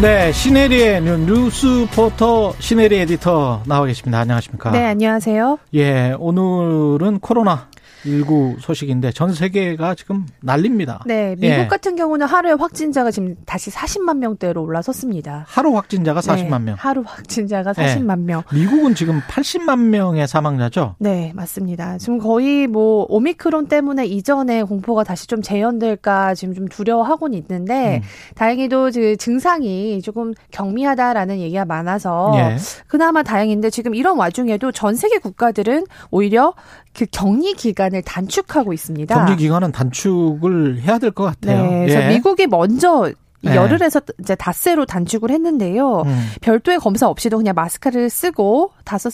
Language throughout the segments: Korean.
네, 시네리의 눈 뉴스포터 시네리 에디터 나와 계십니다. 안녕하십니까? 네, 안녕하세요. 예, 오늘은 코로나 19 소식인데 전 세계가 지금 난립니다. 네, 미국 예. 같은 경우는 하루에 확진자가 지금 다시 40만 명대로 올라섰습니다. 하루 확진자가 40만 네, 명. 하루 확진자가 40만 네. 명. 미국은 지금 80만 명의 사망자죠? 네, 맞습니다. 지금 거의 뭐 오미크론 때문에 이전에 공포가 다시 좀 재현될까 지금 좀 두려워하고는 있는데 음. 다행히도 그 증상이 조금 경미하다라는 얘기가 많아서 예. 그나마 다행인데 지금 이런 와중에도 전 세계 국가들은 오히려 그 격리 기간 을 단축하고 있습니다. 격리 기간은 단축을 해야 될 것 같아요. 네, 그래서 예. 미국이 먼저 네. 열흘에서 이제 닷새로 단축을 했는데요. 음. 별도의 검사 없이도 그냥 마스크를 쓰고 다섯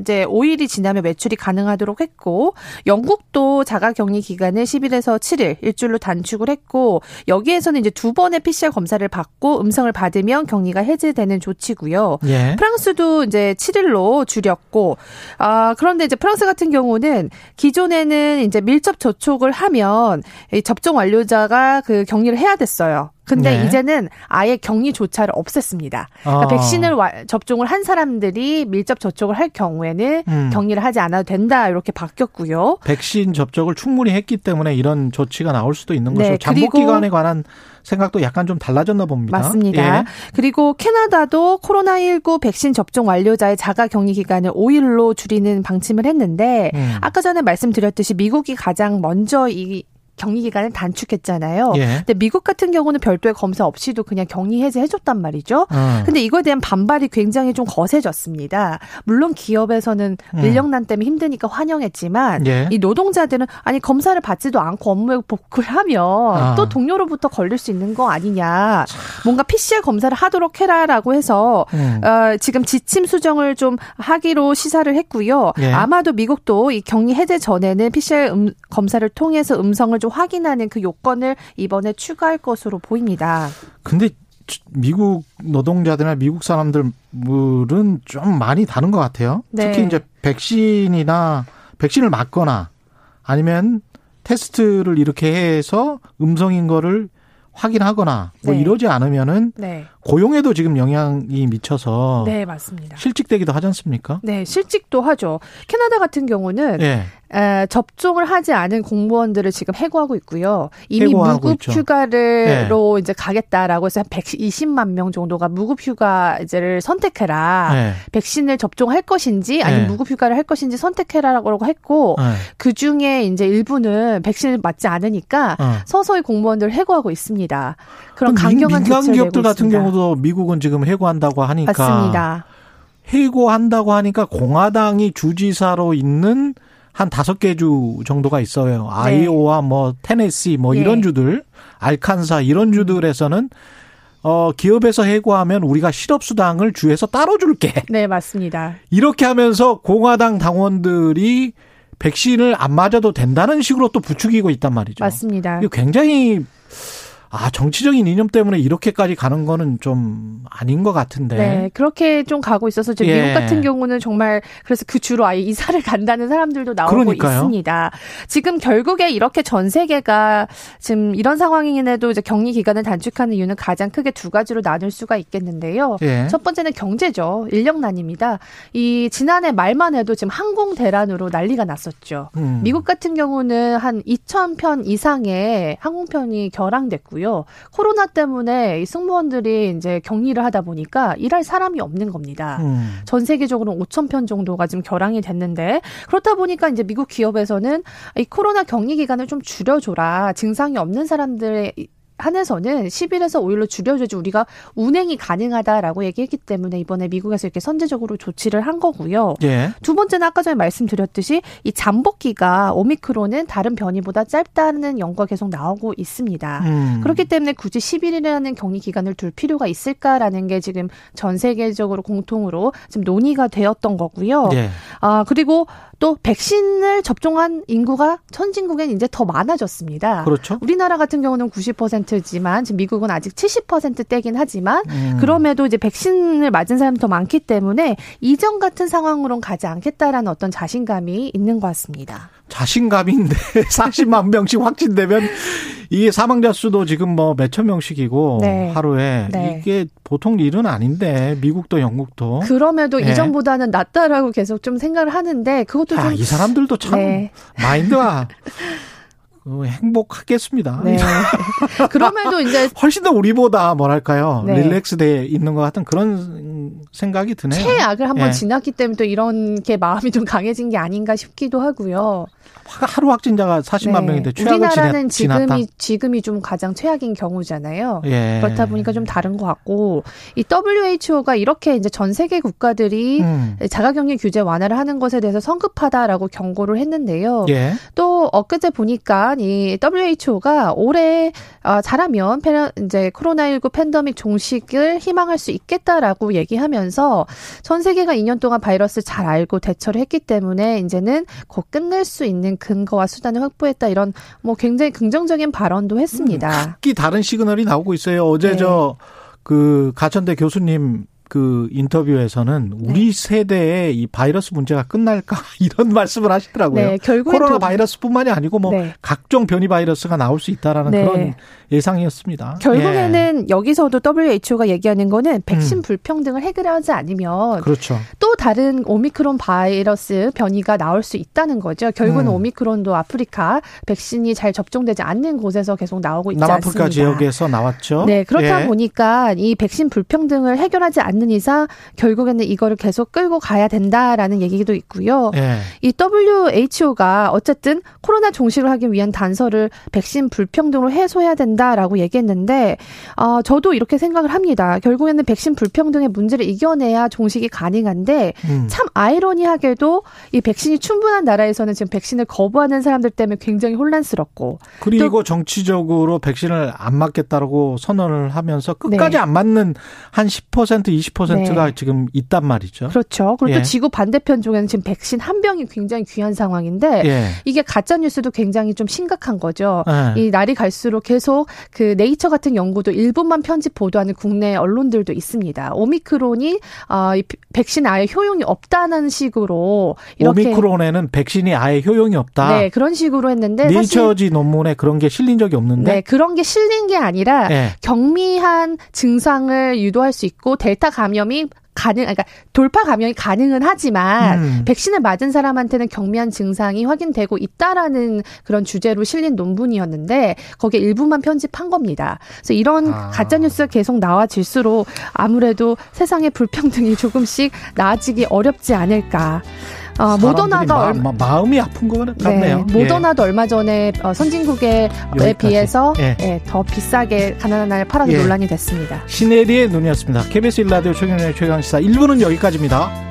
이제 5일이 지나면 매출이 가능하도록 했고 영국도 자가 격리 기간을 10일에서 7일 일주일로 단축을 했고 여기에서는 이제 두 번의 PCR 검사를 받고 음성을 받으면 격리가 해제되는 조치고요. 예. 프랑스도 이제 7일로 줄였고 아 그런데 이제 프랑스 같은 경우는 기존에는 이제 밀접 접촉을 하면 접종 완료자가 그 격리를 해야 됐어요. 근데 네. 이제는 아예 격리조차를 없앴습니다. 그러니까 어. 백신을 와, 접종을 한 사람들이 밀접 접촉을 할 경우에는 음. 격리를 하지 않아도 된다 이렇게 바뀌었고요. 백신 접촉을 충분히 했기 때문에 이런 조치가 나올 수도 있는 네. 거죠. 잠복 기간에 관한 생각도 약간 좀 달라졌나 봅니다. 맞습니다. 예. 그리고 캐나다도 코로나19 백신 접종 완료자의 자가 격리 기간을 5일로 줄이는 방침을 했는데 음. 아까 전에 말씀드렸듯이 미국이 가장 먼저 이 격리 기간을 단축했잖아요. 예. 근데 미국 같은 경우는 별도의 검사 없이도 그냥 격리 해제 해줬단 말이죠. 어. 근데 이거에 대한 반발이 굉장히 좀 거세졌습니다. 물론 기업에서는 음. 인력난 때문에 힘드니까 환영했지만 예. 이 노동자들은 아니 검사를 받지도 않고 업무에 복귀를 하면 아. 또 동료로부터 걸릴 수 있는 거 아니냐. 뭔가 PCR 검사를 하도록 해라라고 해서 음. 어, 지금 지침 수정을 좀 하기로 시사를 했고요. 예. 아마도 미국도 이 격리 해제 전에는 PCR 음, 검사를 통해서 음성을 좀 확인하는 그 요건을 이번에 추가할 것으로 보입니다. 근데 미국 노동자들이나 미국 사람들은 좀 많이 다른 것 같아요. 네. 특히 이제 백신이나 백신을 맞거나 아니면 테스트를 이렇게 해서 음성인 거를 확인하거나 뭐 네. 이러지 않으면은 네. 고용에도 지금 영향이 미쳐서 네 맞습니다. 실직되기도 하지 않습니까? 네 실직도 하죠. 캐나다 같은 경우는 네. 에, 접종을 하지 않은 공무원들을 지금 해고하고 있고요. 이미 무급 있죠. 휴가를로 네. 이제 가겠다라고 해서 한 120만 명 정도가 무급 휴가제를 선택해라. 네. 백신을 접종할 것인지 아니면 네. 무급 휴가를 할 것인지 선택해라라고 했고 네. 그 중에 이제 일부는 백신을 맞지 않으니까 어. 서서히 공무원들 해고하고 있습니다. 그런 강경한 민간 기업들 같은 경우도 미국은 지금 해고한다고 하니까 맞습니다. 해고한다고 하니까 공화당이 주지사로 있는 한 다섯 개 주 정도가 있어요. 네. 아이오와 뭐 테네시 뭐 네. 이런 주들, 알칸사 이런 주들에서는 어 기업에서 해고하면 우리가 실업 수당을 주에서 따로 줄게. 네, 맞습니다. 이렇게 하면서 공화당 당원들이 백신을 안 맞아도 된다는 식으로 또 부추기고 있단 말이죠. 맞습니다. 굉장히 아, 정치적인 이념 때문에 이렇게까지 가는 거는 좀 아닌 것 같은데. 네, 그렇게 좀 가고 있어서 지금 예. 미국 같은 경우는 정말 그래서 그 주로 아예 이사를 간다는 사람들도 나오고 그러니까요. 있습니다. 지금 결국에 이렇게 전 세계가 지금 이런 상황인에도 이제 격리 기간을 단축하는 이유는 가장 크게 두 가지로 나눌 수가 있겠는데요. 예. 첫 번째는 경제죠. 인력난입니다. 이 지난해 말만 해도 지금 항공 대란으로 난리가 났었죠. 음. 미국 같은 경우는 한 2,000편 이상의 항공편이 결항됐고요. 있고요. 코로나 때문에 이 승무원들이 이제 격리를 하다 보니까 일할 사람이 없는 겁니다. 음. 전 세계적으로 5천 편 정도가 지금 결항이 됐는데 그렇다 보니까 이제 미국 기업에서는 이 코로나 격리 기간을 좀 줄여줘라. 증상이 없는 사람들의 한해서는 10일에서 5일로 줄여줘야지 우리가 운행이 가능하다라고 얘기했기 때문에 이번에 미국에서 이렇게 선제적으로 조치를 한 거고요. 예. 두 번째는 아까 전에 말씀드렸듯이 이 잠복기가 오미크론은 다른 변이보다 짧다는 연구가 계속 나오고 있습니다. 음. 그렇기 때문에 굳이 10일이라는 격리 기간을 둘 필요가 있을까라는 게 지금 전 세계적으로 공통으로 지금 논의가 되었던 거고요. 예. 아 그리고 또 백신을 접종한 인구가 선진국엔 이제 더 많아졌습니다. 그렇죠. 우리나라 같은 경우는 90% 지만 지금 미국은 아직 70%대긴 하지만 음. 그럼에도 이제 백신을 맞은 사람이 더 많기 때문에 이전 같은 상황으로는 가지 않겠다라는 어떤 자신감이 있는 것 같습니다. 자신감인데 40만 명씩 확진되면 이게 사망자 수도 지금 뭐 몇천 명씩이고 네. 하루에 네. 이게 보통 일은 아닌데 미국도 영국도 그럼에도 네. 이전보다는 낫다라고 계속 좀 생각을 하는데 그것도 아, 좀이 사람들도 참 네. 마인드가 어, 행복하겠습니다. 네. 그럼에도 이제 훨씬 더 우리보다 뭐랄까요 네. 릴렉스돼 있는 것 같은 그런 생각이 드네요. 최악을 한번 예. 지났기 때문에 또 이런 게 마음이 좀 강해진 게 아닌가 싶기도 하고요. 하루 확진자가 40만 네. 명인데 최악을 우리나라는 지났, 지금이 지금이 좀 가장 최악인 경우잖아요. 예. 그렇다 보니까 좀 다른 것 같고 이 WHO가 이렇게 이제 전 세계 국가들이 음. 자가격리 규제 완화를 하는 것에 대해서 성급하다라고 경고를 했는데요. 예. 또 엊그제 보니까 이 WHO가 올해 어, 잘하면 이제 코로나19 팬데믹 종식을 희망할 수 있겠다라고 얘기하면서 전 세계가 2년 동안 바이러스 잘 알고 대처를 했기 때문에 이제는 곧 끝낼 수 있는 근거와 수단을 확보했다 이런 뭐 굉장히 긍정적인 발언도 했습니다. 음, 각기 다른 시그널이 나오고 있어요. 어제 네. 저그 가천대 교수님 그 인터뷰에서는 네. 우리 세대의 이 바이러스 문제가 끝날까 이런 말씀을 하시더라고요. 네, 결국 코로나 바이러스뿐만이 아니고 뭐 네. 각종 변이 바이러스가 나올 수 있다라는 네. 그런 예상이었습니다. 결국에는 예. 여기서도 WHO가 얘기하는 거는 백신 음. 불평등을 해결하지 않으면 그렇죠. 또 다른 오미크론 바이러스 변이가 나올 수 있다는 거죠. 결국은 음. 오미크론도 아프리카 백신이 잘 접종되지 않는 곳에서 계속 나오고 있지 남아프리카 않습니다. 지역에서 나왔죠. 네, 그렇다 예. 보니까 이 백신 불평등을 해결하지 않는 이상 결국에는 이거를 계속 끌고 가야 된다라는 얘기도 있고요. 네. 이 WHO가 어쨌든 코로나 종식을 하기 위한 단서를 백신 불평등으로 해소해야 된다라고 얘기했는데 어, 저도 이렇게 생각을 합니다. 결국에는 백신 불평등의 문제를 이겨내야 종식이 가능한데 음. 참 아이러니하게도 이 백신이 충분한 나라에서는 지금 백신을 거부하는 사람들 때문에 굉장히 혼란스럽고 그리고 정치적으로 백신을 안 맞겠다라고 선언을 하면서 끝까지 네. 안 맞는 한 10% 20%가 네. 지금 있단 말이죠. 그렇죠. 그리고 예. 또 지구 반대편 쪽에는 지금 백신 한 병이 굉장히 귀한 상황인데 예. 이게 가짜 뉴스도 굉장히 좀 심각한 거죠. 예. 이 날이 갈수록 계속 그 네이처 같은 연구도 일부만 편집 보도하는 국내 언론들도 있습니다. 오미크론이 어, 백신 아예 효용이 없다는 식으로 이렇게 오미크론에는 백신이 아예 효용이 없다. 네, 그런 식으로 했는데 네이처지 논문에 그런 게 실린 적이 없는데. 네, 그런 게 실린 게 아니라 예. 경미한 증상을 유도할 수 있고 델타 감염이 가능, 그러니까 돌파 감염이 가능은 하지만 음. 백신을 맞은 사람한테는 경미한 증상이 확인되고 있다라는 그런 주제로 실린 논문이었는데 거기에 일부만 편집한 겁니다. 그래서 이런 아. 가짜 뉴스가 계속 나와질수록 아무래도 세상의 불평등이 조금씩 나아지기 어렵지 않을까. 어, 모더나가 마, 얼마, 마 음이 아픈 거 같네요. 네, 모더나도 예. 얼마 전에 어, 선진국에 비해서 예. 예, 더 비싸게 가난한 날 팔아서 예. 논란이 됐습니다. 시네리의 눈이었습니다. KBS 일라디오 최경련의 최강시사 1부는 여기까지입니다.